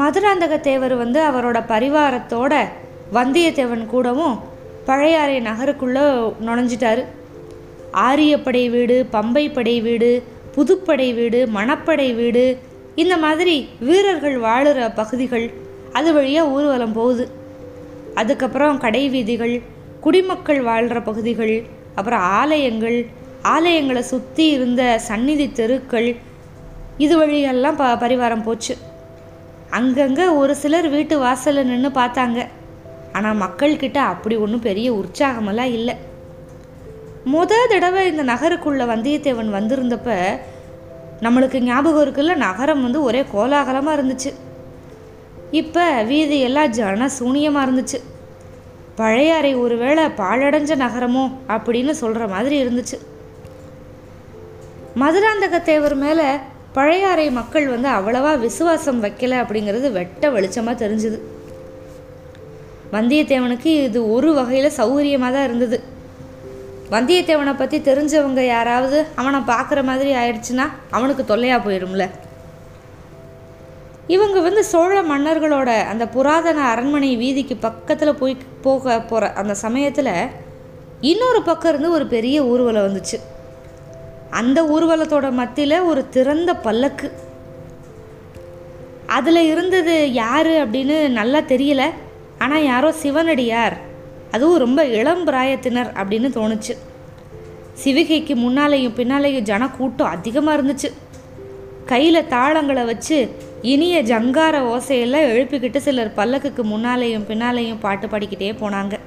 மதுராந்தக தேவர் வந்து அவரோட பரிவாரத்தோட வந்தியத்தேவன் கூடவும் பழையாறை நகருக்குள்ளே நுழைஞ்சிட்டாரு. ஆரியப்படை வீடு பம்பைப்படை வீடு புதுப்படை வீடு மணப்படை வீடு இந்த மாதிரி வீரர்கள் வாழுற பகுதிகள் அது வழியாக ஊர்வலம் போகுது. அதுக்கப்புறம் கடை வீதிகள் குடிமக்கள் வாழ்கிற பகுதிகள் அப்புறம் ஆலயங்கள் ஆலயங்களை சுற்றி இருந்த சந்நிதி தெருக்கள் இது வழியெல்லாம் ப பரிவாரம் போச்சு. அங்கங்கே ஒரு சிலர் வீட்டு வாசலில் நின்று பார்த்தாங்க. ஆனால் மக்கள்கிட்ட அப்படி ஒன்றும் பெரிய உற்சாகமெல்லாம் இல்லை. முத தடவை இந்த நகருக்குள்ளே வந்தியத்தேவன் வந்திருந்தப்ப நம்மளுக்கு ஞாபகம் இருக்குல்ல நகரம் வந்து ஒரே கோலாகலமாக இருந்துச்சு. இப்போ வீதியெல்லாம் ஜன சூனியமாக இருந்துச்சு. பழையாறை ஒருவேளை பாழடைஞ்ச நகரமோ அப்படின்னு சொல்கிற மாதிரி இருந்துச்சு. மதுராந்தக தேவர் மேலே பழையாறை மக்கள் வந்து அவ்வளவா விசுவாசம் வைக்கல அப்படிங்கிறது வெட்ட வெளிச்சமாக தெரிஞ்சுது. வந்தியத்தேவனுக்கு இது ஒரு வகையில் சௌகரியமாக தான் இருந்தது. வந்தியத்தேவனை பற்றி தெரிஞ்சவங்க யாராவது அவனை பார்க்குற மாதிரி ஆயிடுச்சுன்னா அவனுக்கு தொல்லையாக போயிடும்ல இவங்க வந்து சோழ மன்னர்களோட அந்த புராதன அரண்மனை வீதிக்கு பக்கத்தில் போய் போக போகிற அந்த சமயத்தில் இன்னொரு பக்கம் இருந்து ஒரு பெரிய ஊர்வலம் வந்துச்சு. அந்த ஊர்வலத்தோட மத்தியில் ஒரு திறந்த பல்லக்கு. அதில் இருந்தது யார் அப்படின்னு நல்லா தெரியல. ஆனால் யாரோ சிவனடியார். அதுவும் ரொம்ப இளம் பிராயத்தினர் அப்படின்னு தோணுச்சு. சிவிகைக்கு முன்னாலேயும் பின்னாலேயும் ஜன கூட்டம் அதிகமாக இருந்துச்சு. கையில் தாளங்களை வச்சு இனிய ஜங்கார ஓசையெல்லாம் எழுப்பிக்கிட்டு சிலர் பல்லக்குக்கு முன்னாலேயும் பின்னாலேயும் பாட்டு பாடிக்கிட்டே போனாங்க.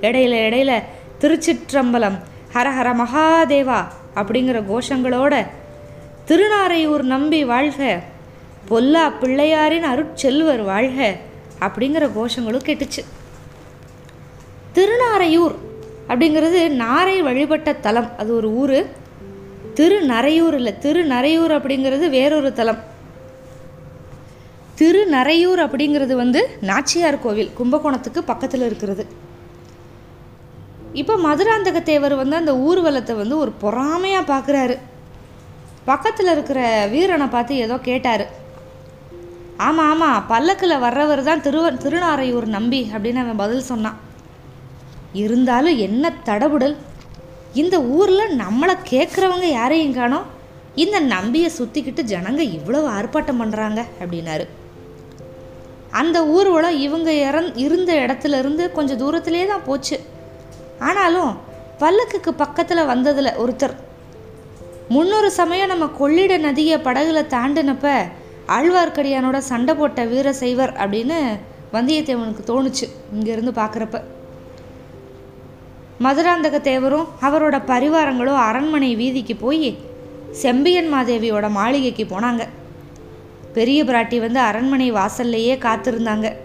இடையில இடையில திருச்சிற்றம்பலம் ஹரஹர மகாதேவா அப்படிங்கிற கோஷங்களோட திருநாரையூர் நம்பி வாழ்க பொல்லா பிள்ளையாரின் அருட்செல்வர் வாழ்க அப்படிங்கிற கோஷங்களும் கெட்டுச்சு. திருநாரையூர் அப்படிங்கிறது நாரை வழிபட்ட தலம். அது ஒரு ஊர். திருநரையூர் இல்லை திருநரையூர் அப்படிங்கிறது வேறொரு தலம். திருநரையூர் அப்படிங்கிறது வந்து நாச்சியார் கோவில் கும்பகோணத்துக்கு பக்கத்தில் இருக்கிறது. இப்போ மதுராந்தக தேவர் வந்து அந்த ஊர்வலத்தை வந்து ஒரு பொறாமையாக பார்க்குறாரு பக்கத்தில் இருக்கிற வீரனை பார்த்து ஏதோ கேட்டார். ஆமாம் ஆமாம் பல்லக்கில் வர்றவர் தான் திருவ திருநாரையூர் நம்பி அப்படின்னு அவன் பதில் சொன்னான். இருந்தாலும் என்ன தடபுடல்? இந்த ஊரில் நம்மளை கேட்குறவங்க யாரையும் காணோம். இந்த நம்பியை சுற்றிக்கிட்டு ஜனங்க இவ்வளவு ஆர்ப்பாட்டம் பண்ணுறாங்க அப்படின்னாரு. அந்த ஊர்வலம் இவங்க இறந் இருந்த இடத்துல இருந்து கொஞ்சம் தூரத்திலே தான் போச்சு. ஆனாலும் பல்லக்குக்கு பக்கத்தில் வந்ததில் ஒருத்தர். முன்னொரு சமயம் நம்ம கொள்ளிட நதியை படகுல தாண்டினப்ப ஆழ்வார்க்கடியானோட சண்டை போட்ட வீர செய்வர் அப்படின்னு வந்தியத்தேவனுக்கு தோணுச்சு இங்கேருந்து பார்க்குறப்ப மதுராந்தக தேவரும் அவரோட பரிவாரங்களும் அரண்மனை வீதிக்கு போய் செம்பியன் மாதேவியோட மாளிகைக்கு போனாங்க. பெரிய பிராட்டி வந்து அரண்மனை வாசல்லையே காத்திருந்தாங்க.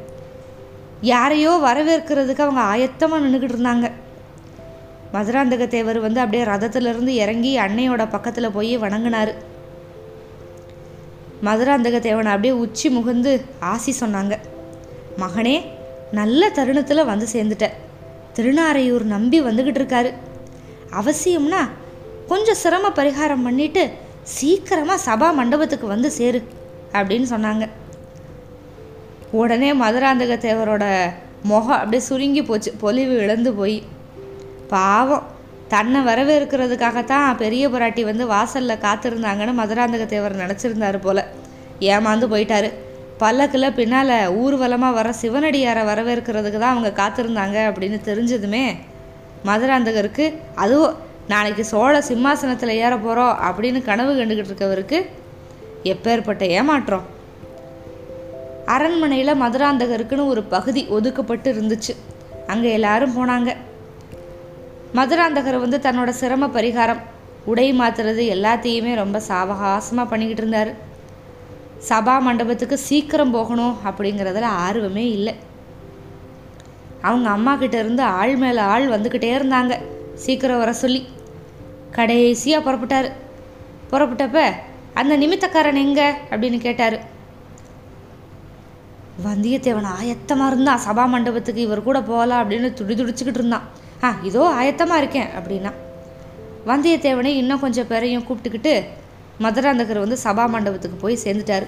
யாரையோ வரவேற்கிறதுக்கு அவங்க ஆயத்தமாக நின்றுக்கிட்டு இருந்தாங்க. மதுராந்தக தேவர் வந்து அப்படியே ரதத்திலிருந்து இறங்கி அன்னையோட பக்கத்தில் போய் வணங்கினார். மதுராந்தக தேவனை அப்படியே உச்சி முகந்து ஆசி சொன்னாங்க. மகனே நல்ல தருணத்தில் வந்து சேர்ந்துட்ட. திருநாரையூர் நம்பி வந்துக்கிட்டு இருக்காரு. அவசியம்னா கொஞ்சம் சிரம பரிகாரம் பண்ணிட்டு சீக்கிரமாக சபா மண்டபத்துக்கு வந்து சேரு அப்படின்னு சொன்னாங்க. உடனே மதுராந்தக தேவரோட முகம் அப்படியே சுருங்கி போச்சு பொலிவு இழந்து போய். பாவம். தன்னை வரவேற்கிறதுக்காகத்தான் பெரிய பிராட்டி வந்து வாசலில் காத்திருந்தாங்கன்னு மதுராந்தக தேவர் நினச்சிருந்தாரு போல. ஏமாந்து போயிட்டாரு. பல்லக்கில் பின்னால் ஊர்வலமாக வர சிவனடியாரை வரவேற்கிறதுக்கு தான் அவங்க காத்திருந்தாங்க அப்படின்னு தெரிஞ்சதுமே மதுராந்தகருக்கு அதுவும் நாளைக்கு சோழ சிம்மாசனத்தில் ஏற போகிறோம் அப்படின்னு கனவு கண்டுக்கிட்டு இருக்கவருக்கு எப்பேற்பட்ட ஏமாற்றம். அரண்மனையில் மதுராந்தகருக்குன்னு ஒரு பகுதி ஒதுக்கப்பட்டு இருந்துச்சு. அங்கே எல்லாரும் போனாங்க. மதுராந்தகர் வந்து தன்னோட சிரம பரிகாரம் உடை மாத்துறது எல்லாத்தையுமே ரொம்ப சாவகாசமாக பண்ணிக்கிட்டு இருந்தார். சபா மண்டபத்துக்கு சீக்கிரம் போகணும் அப்படிங்கிறதுல ஆர்வமே இல்லை. அவங்க அம்மா கிட்ட இருந்து ஆள் மேலே ஆள் வந்துக்கிட்டே இருந்தாங்க. சீக்கிரம் வர சொல்லி. கடைசியாக புறப்பட்டார். புறப்பட்டப்ப அந்த நிமித்தக்காரன் எங்க? அப்படின்னு கேட்டார். வந்தியத்தேவன் ஆயத்தமாக இருந்தான். சபா மண்டபத்துக்கு இவர் கூட போகலாம் அப்படின்னு துடி துடிச்சுக்கிட்டு இருந்தான். ஆ இதோ ஆயத்தமாக இருக்கேன் அப்படின்னா. வந்தியத்தேவனை இன்னும் கொஞ்சம் பேரையும் கூப்பிட்டுக்கிட்டு மதுராந்தகர் வந்து சபா மண்டபத்துக்கு போய் சேர்ந்துட்டார்.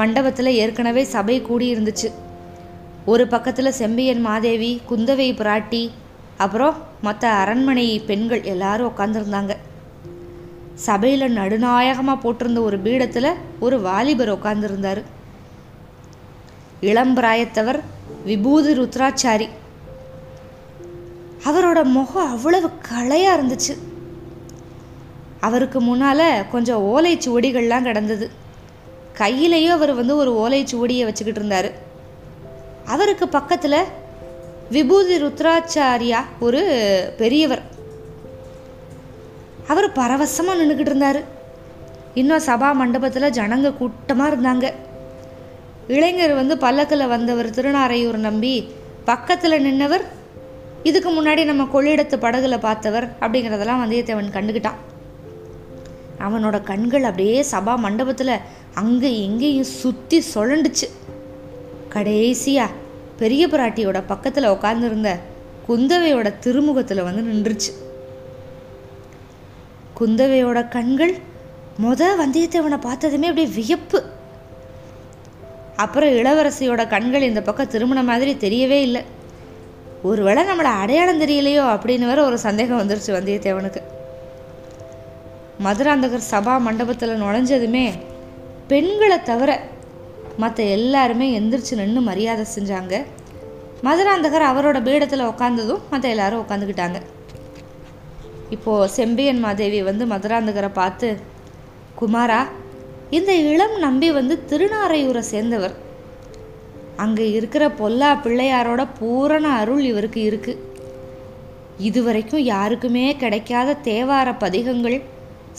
மண்டபத்தில் ஏற்கனவே சபை கூடி இருந்துச்சு ஒரு பக்கத்தில் செம்பியன் மாதேவி குந்தவை பிராட்டி அப்புறம் மற்ற அரண்மனை பெண்கள் எல்லாரும் உட்காந்துருந்தாங்க சபையில் நடுநாயகமாக போட்டிருந்த ஒரு பீடத்தில் ஒரு வாலிபர் உட்காந்துருந்தார் இளம்பிராயத்தவர் விபூதி ருத்ராச்சாரி. அவரோட முகம் அவ்வளவு களையாக இருந்துச்சு. அவருக்கு முன்னால் கொஞ்சம் ஓலைச்சுவடிகள்லாம் கிடந்தது. கையிலையும் அவர் வந்து ஒரு ஓலைச்சுவடியை வச்சுக்கிட்டு இருந்தார். அவருக்கு பக்கத்தில் விபூதி ருத்ராச்சாரியா ஒரு பெரியவர். அவர் பரவசமாக நின்றுக்கிட்டு இருந்தார். இன்னும் சபா மண்டபத்தில் ஜனங்க கூட்டமாக இருந்தாங்க. இளைஞர் வந்து பல்லக்கில் வந்தவர் திருநாரையூர் நம்பி பக்கத்தில் நின்னவர் இதுக்கு முன்னாடி நம்ம கொள்ளிடத்து படகுல பார்த்தவர் அப்படிங்கிறதெல்லாம் வந்தியத்தேவன் கண்டுக்கிட்டான் அவனோட கண்கள் அப்படியே சபா மண்டபத்தில் அங்கே எங்கேயும் சுற்றி சுழண்டுச்சு. கடைசியாக பெரிய பிராட்டியோட பக்கத்தில் உட்காந்துருந்த குந்தவையோட திருமுகத்தில் வந்து நின்றுச்சு. குந்தவையோட கண்கள் முத வந்தியத்தேவனை பார்த்ததுமே அப்படியே வியப்பு. அப்புறம் இளவரசியோட கண்கள் இந்த பக்கம் திருமண மாதிரி தெரியவே இல்லை. ஒருவேளை நம்மளை அடையாளம் தெரியலையோ அப்படின்னு வேற ஒரு சந்தேகம் வந்துருச்சு வந்தியத்தேவனுக்கு. மதுராந்தகர் சபா மண்டபத்தில் நுழைஞ்சதுமே பெண்களை தவிர மற்ற எல்லாருமே எந்திரிச்சு நின்று மரியாதை செஞ்சாங்க. மதுராந்தகர் அவரோட பீடத்தில் உட்காந்ததும் மற்ற எல்லாரும் உட்காந்துக்கிட்டாங்க இப்போது செம்பியன் மாதேவி வந்து மதுராந்தகரை பார்த்து குமாரா இந்த இளம் நம்பி வந்து திருநாரையூரை சேர்ந்தவர். அங்கே இருக்கிற பொல்லா பிள்ளையாரோட பூரண அருள் இவருக்கு இருக்கு. இதுவரைக்கும் யாருக்குமே கிடைக்காத தேவார பதிகங்கள்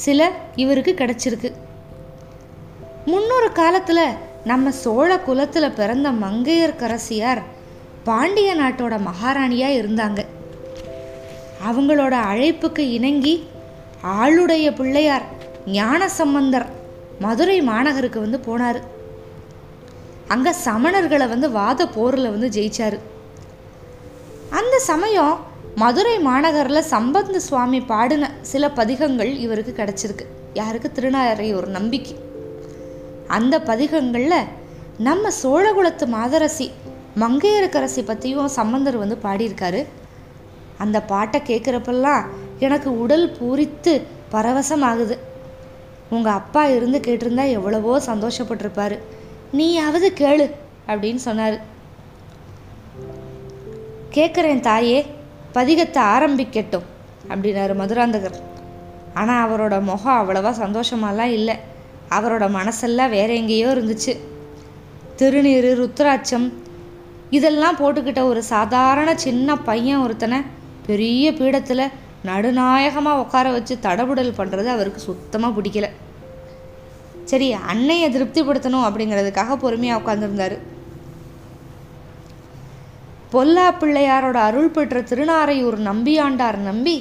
சில இவருக்கு கிடைச்சிருக்கு. முன்னொரு காலத்தில் நம்ம சோழ குலத்தில் பிறந்த மங்கையர்கரசியார் பாண்டிய நாட்டோட மகாராணியாக இருந்தாங்க. அவங்களோட அழைப்புக்கு இணங்கி ஆளுடைய பிள்ளையார் ஞான சம்பந்தர் மதுரை மாநகருக்கு வந்து போனார். அங்கே சமணர்களை வந்து வாத போரில் வந்து ஜெயிச்சார். அந்த சமயம் மதுரை மாநகரில் சம்பந்த சுவாமி பாடின சில பதிகங்கள் இவருக்கு கிடச்சிருக்கு. யாருக்கு? திருநாரை ஒரு நம்பிக்கை. அந்த பதிகங்களில் நம்ம சோழகுலத்து மாதரசி மங்கையரக்கரசி பற்றியும் சம்பந்தர் வந்து பாடியிருக்காரு. அந்த பாட்டை கேட்குறப்பெல்லாம் எனக்கு உடல் பூரித்து பரவசமாகுது. உங்கள் அப்பா இருந்து கேட்டிருந்தா எவ்வளவோ சந்தோஷப்பட்டிருப்பாரு. நீயாவது கேளு அப்படின்னு சொன்னார். கேட்குறேன் தாயே பதிகத்தை ஆரம்பிக்கட்டும் அப்படின்னாரு மதுராந்தகர். ஆனால் அவரோட முகம் அவ்வளவா சந்தோஷமாலாம் இல்லை. அவரோட மனசெல்லாம் வேற எங்கேயோ இருந்துச்சு. திருநீர் ருத்ராட்சம் இதெல்லாம் போட்டுக்கிட்ட ஒரு சாதாரண சின்ன பையன் ஒருத்தனை பெரிய பீடத்தில் நடுநாயகமாக உட்கார வச்சு தடபுடல் பண்ணுறது அவருக்கு சுத்தமாக பிடிக்கல. சரி அன்னையை திருப்திப்படுத்தணும் அப்படிங்கிறதுக்காக பொறுமையாக உட்காந்துருந்தாரு பொல்லா பிள்ளையாரோட அருள் பெற்ற திருநாரையூர் நம்பியாண்டார் நம்பி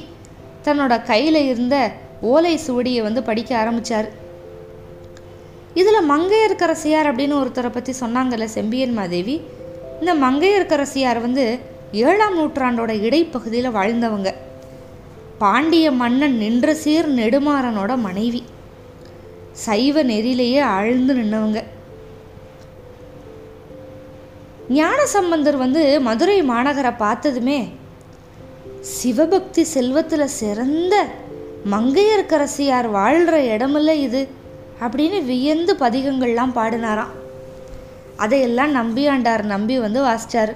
தன்னோட கையில் இருந்த ஓலை சுவடியை வந்து படிக்க ஆரம்பிச்சார். இதில் மங்கையர்க்கரசியார் அப்படின்னு ஒருத்தரை பற்றி சொன்னாங்கல்ல செம்பியன் மாதேவி? இந்த மங்கையர்க்கரசியார் வந்து ஏழாம் நூற்றாண்டோட இடைப்பகுதியில் வாழ்ந்தவங்க. பாண்டிய மன்னன் நின்ற சீர் நெடுமாறனோட மனைவி. சைவ நெறியிலேயே ஆழ்ந்து நின்னவங்க. ஞான சம்பந்தர் வந்து மதுரை மாநகரை பார்த்ததுமே சிவபக்தி செல்வத்தில் சிறந்த மங்கையர்க்கரசியார் வாழ்கிற இடமில்ல இது அப்படின்னு வியந்து பதிகங்கள்லாம் பாடினாராம். அதையெல்லாம் நம்பியாண்டார் நம்பி வந்து வாசிச்சார்.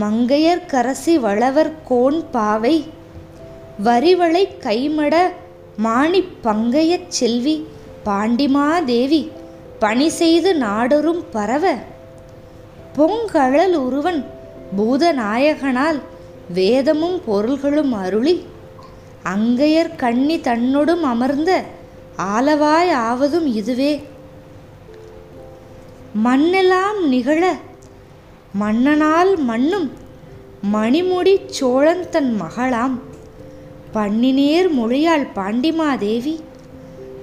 மங்கையர்க்கரசி வளவர் கோன் பாவை வரிவளை கைமட மாணி பங்கையச் செல்வி பாண்டிமாதேவி பணி செய்து நாடொரும் பரவ பொங்கழல் உருவன் பூதநாயகனால் வேதமும் பொருள்களும் அருளி அங்கையர் கண்ணி தன்னொடும் அமர்ந்த ஆலவாய் ஆவதும் இதுவே. மண்ணெல்லாம் நிகழ மன்னனால் மண்ணும் மணிமுடி சோழன் தன் மகளாம். பண்ணினேர் மொழியாள் பாண்டிமாதேவி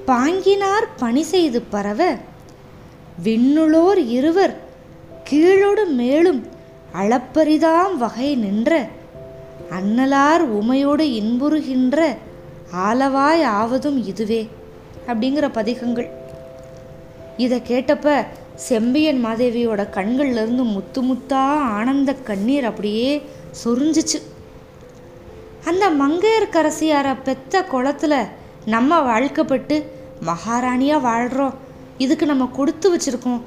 பாங்கினார் பணி செய்து பரவ விண்ணுளோர் இருவர் கீழோடு மேலும் அளப்பரிதாம் வகை நின்ற அன்னலார் உமையோடு இன்புறுகின்ற ஆலவாய் ஆவதும் இதுவே அப்படிங்கிற பதிகங்கள். இதை கேட்டப்ப செம்பியன் மாதேவியோட கண்கள்லேருந்து முத்து முத்தா ஆனந்த கண்ணீர் அப்படியே சொரிஞ்சிச்சு. அந்த மங்கையர்க்கரசியாரை பெத்த குளத்துல நம்ம வாழ்க்கப்பட்டு மகாராணியாக வாழ்கிறோம் இதுக்கு நம்ம கொடுத்து வச்சிருக்கோம்.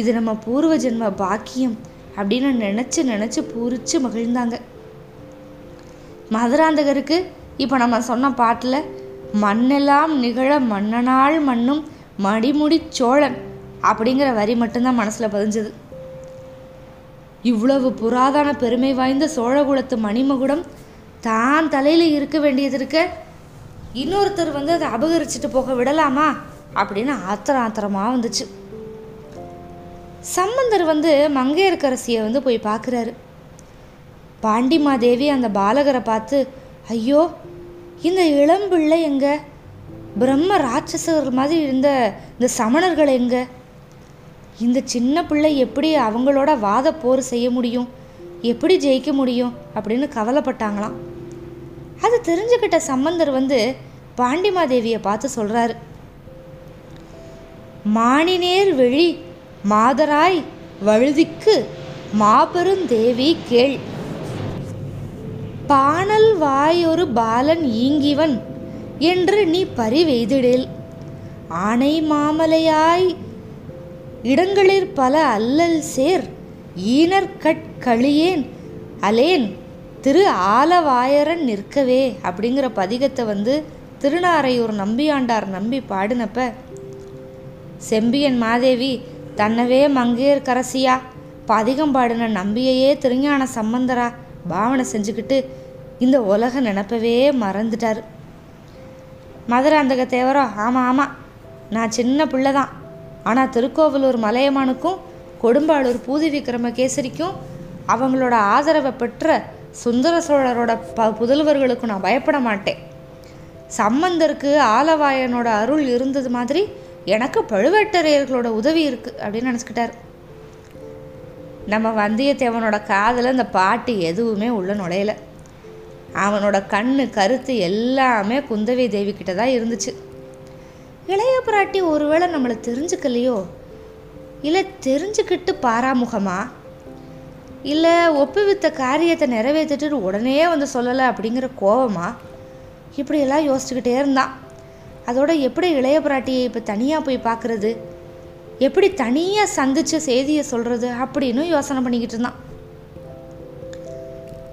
இது நம்ம பூர்வ ஜென்ம பாக்கியம் அப்படின்னு நினச்சி நினச்சி பூரிச்சு மகிழ்ந்தாங்க. மதுராந்தகருக்கு இப்போ நம்ம சொன்ன பாட்டில் மண்ணெல்லாம் நிகழ மன்னனால் மண்ணும் மடிமுடி சோழன் அப்படிங்கிற வரி மட்டும்தான் மனசில் பதிஞ்சது. இவ்வளவு புராதன பெருமை வாய்ந்த சோழகுலத்து மணிமகுடம் தான் தலையில் இருக்க வேண்டியது இருக்க. இன்னொருத்தர் வந்து அதை அபகரிச்சுட்டு போக விடலாமா? அப்படின்னு ஆத்திரம் ஆத்திரமாக வந்துச்சு. சம்பந்தர் வந்து மங்கையர்க்கரசியை வந்து போய் பார்க்குறாரு. பாண்டிமாதேவி அந்த பாலகரை பார்த்து ஐயோ இந்த இளம்பிள்ளை எங்க? பிரம்ம ராட்சசர் மாதிரி இருந்த இந்த சமணர்கள் எங்க? இந்த சின்ன பிள்ளை எப்படி அவங்களோட வாத போர் செய்ய முடியும்? எப்படி ஜெயிக்க முடியும் அப்படின்னு கவலைப்பட்டாங்களாம். அது தெரிஞ்சுக்கிட்ட சம்பந்தர் வந்து பாண்டிமாதேவியை பார்த்து சொல்கிறாரு மானினேர் வெளி மாதராய் வழுதிக்கு மாபெருந்தேவி கேள். பாணல் வாயொரு பாலன் ஈங்கிவன் என்று நீ பறிவெய்திடேல் ஆனை மாமலையாய் இடங்களிற் பல அல்லல் சேர் ஈனர்கட்களியேன் அலேன் திரு ஆலவாயரன் நிற்கவே. அப்படிங்கிற பதிகத்தை வந்து திருநாரையூர் நம்பியாண்டார் நம்பி பாடினப்ப செம்பியன் மாதேவி தன்னவே மங்கையர் கரசியா பதிகம் பாடின நம்பியையே திருஞான சம்பந்தரா பாவனை செஞ்சுக்கிட்டு இந்த உலக நினப்பவே மறந்துட்டார். மதுராந்தக தேவரோ ஆமாம் ஆமாம் நான் சின்ன பிள்ளை தான் ஆனால் திருக்கோவிலூர் மலையமானுக்கும் கொடும்பாளூர் பூதி விக்ரமகேசரிக்கும் அவங்களோட ஆதரவை பெற்ற சுந்தர சோழரோட ப புதல்வர்களுக்கும் நான் பயப்பட மாட்டேன். சம்பந்தருக்கு ஆலவாயனோட அருள் இருந்தது மாதிரி எனக்கு பழுவேட்டரையர்களோட உதவி இருக்குது அப்படின்னு நினச்சிக்கிட்டார். நம்ம வந்தியத்தேவனோட காதில் அந்த பாட்டு எதுவுமே உள்ள நுழையல. அவனோட கண்ணு கருத்து எல்லாமே குந்தவை தேவி கிட்ட தான் இருந்துச்சு. இளைய பிராட்டி ஒருவேளை நம்மளை தெரிஞ்சுக்கலையோ? இல்லை தெரிஞ்சுக்கிட்டு பாராமுகமா? இல்லை ஒப்புவித்த காரியத்தை நிறைவேற்றிட்டு உடனே வந்து சொல்லலை அப்படிங்கிற கோவமா? இப்படியெல்லாம் யோசிச்சுக்கிட்டே இருந்தான் அதோட எப்படி இளைய பிராட்டியை இப்போ தனியாக போய் பார்க்குறது எப்படி தனியாக சந்திச்சு செய்தியை சொல்கிறது அப்படின்னு யோசனை பண்ணிக்கிட்டு இருந்தான்.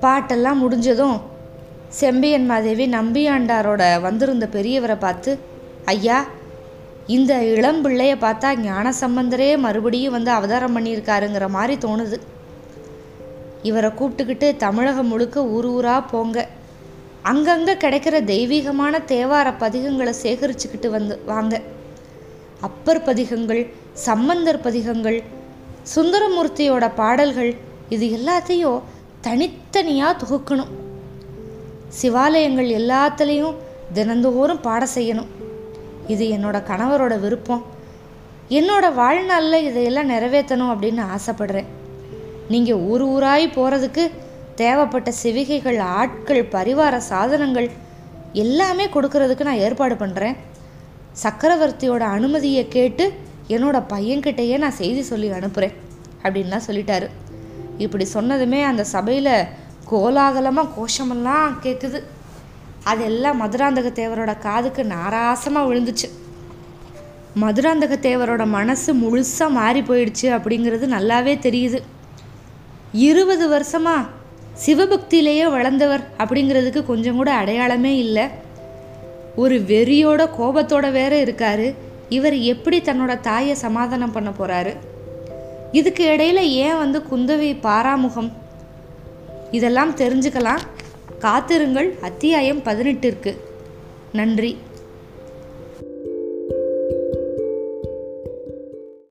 பாட்டெல்லாம் முடிஞ்சதும் செம்பியன் மாதேவி நம்பியாண்டாரோட வந்திருந்த பெரியவரை பார்த்து ஐயா இந்த இளம் பிள்ளைய பார்த்தா ஞான சம்பந்தரே மறுபடியும் வந்து அவதாரம் பண்ணியிருக்காருங்கிற மாதிரி தோணுது. இவரை கூப்பிட்டுக்கிட்டு தமிழகம் முழுக்க ஊர் ஊராக போங்க. அங்கங்கே கிடைக்கிற தெய்வீகமான தேவார பதிகங்களை சேகரிச்சுக்கிட்டு வந்து வாங்க. அப்பர் பதிகங்கள் சம்பந்தர் பதிகங்கள் சுந்தரமூர்த்தியோட பாடல்கள் இது எல்லாத்தையும் தனித்தனியாக தொகுக்கணும். சிவாலயங்கள் எல்லாத்துலேயும் தினந்தோறும் பாட செய்யணும். இது என்னோட கணவரோட விருப்பம். என்னோட வாழ்நாளில் இதையெல்லாம் நிறைவேற்றணும் அப்படின்னு ஆசைப்படுறேன். நீங்கள் ஊர் ஊராய் போகிறதுக்கு தேவைப்பட்ட சிவிகைகள் ஆட்கள் பரிவார சாதனங்கள் எல்லாமே கொடுக்கறதுக்கு நான் ஏற்பாடு பண்ணுறேன் சக்கரவர்த்தியோட அனுமதியை கேட்டு என்னோட பையன்கிட்டயே நான் செய்தி சொல்லி அனுப்புகிறேன் அப்படின்லாம் சொல்லிட்டாரு. இப்படி சொன்னதுமே அந்த சபையில் கோலாகலமாக கோஷமெல்லாம் கேட்குது அதெல்லாம் மதுராந்தக தேவரோட காதுக்கு நாராசமாக விழுந்துச்சு. மதுராந்தக தேவரோட மனசு முழுசாக மாறி போயிடுச்சு அப்படிங்கிறது நல்லாவே தெரியுது. இருபது வருஷமா சிவபக்தியிலேயே வளர்ந்தவர் அப்படிங்கிறதுக்கு கொஞ்சம் கூட அடையாளமே இல்லை. ஒரு வெறியோட கோபத்தோட வேற இருக்காரு. இவர் எப்படி தன்னோட தாயை சமாதானம் பண்ண போறாரு? இதுக்கு இடையில ஏன் வந்து குந்தவி பாராமுகம்? இதெல்லாம் தெரிஞ்சுக்கலாம். காத்திருங்கள். அத்தியாயம் பதினெட்டிற்கு. நன்றி.